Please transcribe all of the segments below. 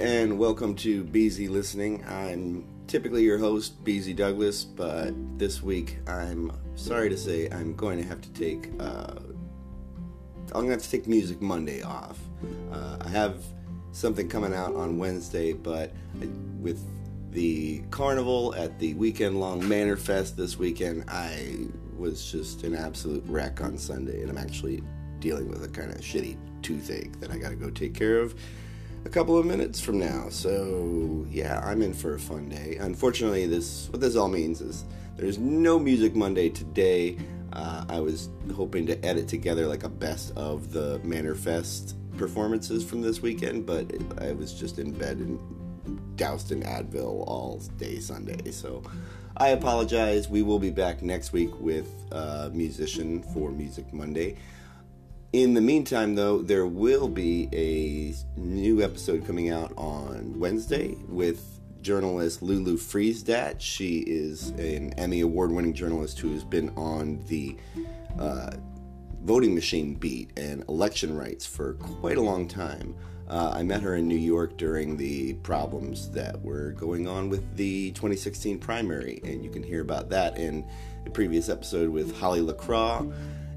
and welcome to BZ Listening. I'm typically your host, BZ Douglas, but this week I'm sorry to say I'm going to have to take. Uh, I'm going to have to take Music Monday off. Uh, I have something coming out on Wednesday, but with the carnival at the weekend long Manor Fest this weekend, I was just an absolute wreck on Sunday, and I'm actually dealing with a kind of shitty toothache that I got to go take care of a couple of minutes from now. So yeah, I'm in for a fun day. Unfortunately, this what this all means is there's no Music Monday today. Uh, I was hoping to edit together like a best of the Manor Fest performances from this weekend, but I was just in bed and doused in Advil all day Sunday. So I apologize. We will be back next week with a musician for Music Monday. In the meantime, though, there will be a new episode coming out on Wednesday with journalist Lulu Friesdat. She is an Emmy Award winning journalist who has been on the uh, voting machine beat and election rights for quite a long time. Uh, I met her in New York during the problems that were going on with the 2016 primary, and you can hear about that in the previous episode with Holly LaCroix.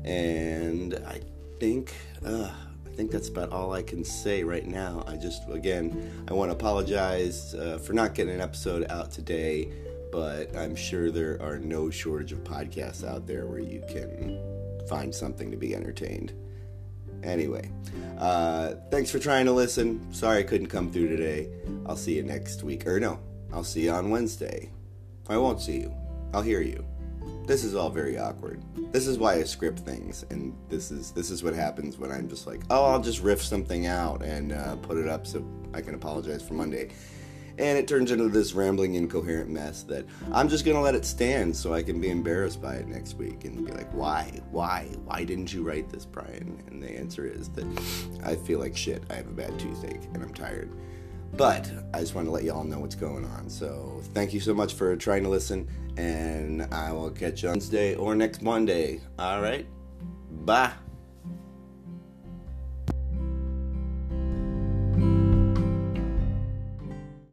And I think uh, I think that's about all I can say right now. I just again I want to apologize uh, for not getting an episode out today, but I'm sure there are no shortage of podcasts out there where you can find something to be entertained. Anyway, uh, thanks for trying to listen. Sorry I couldn't come through today. I'll see you next week. Or no, I'll see you on Wednesday. I won't see you. I'll hear you. This is all very awkward. This is why I script things, and this is this is what happens when I'm just like, oh, I'll just riff something out and uh, put it up so I can apologize for Monday. And it turns into this rambling, incoherent mess that I'm just gonna let it stand so I can be embarrassed by it next week and be like, why, why, why didn't you write this, Brian? And the answer is that I feel like shit. I have a bad toothache and I'm tired. But I just want to let you all know what's going on. So thank you so much for trying to listen, and I will catch you on Wednesday or next Monday. All right? Bye.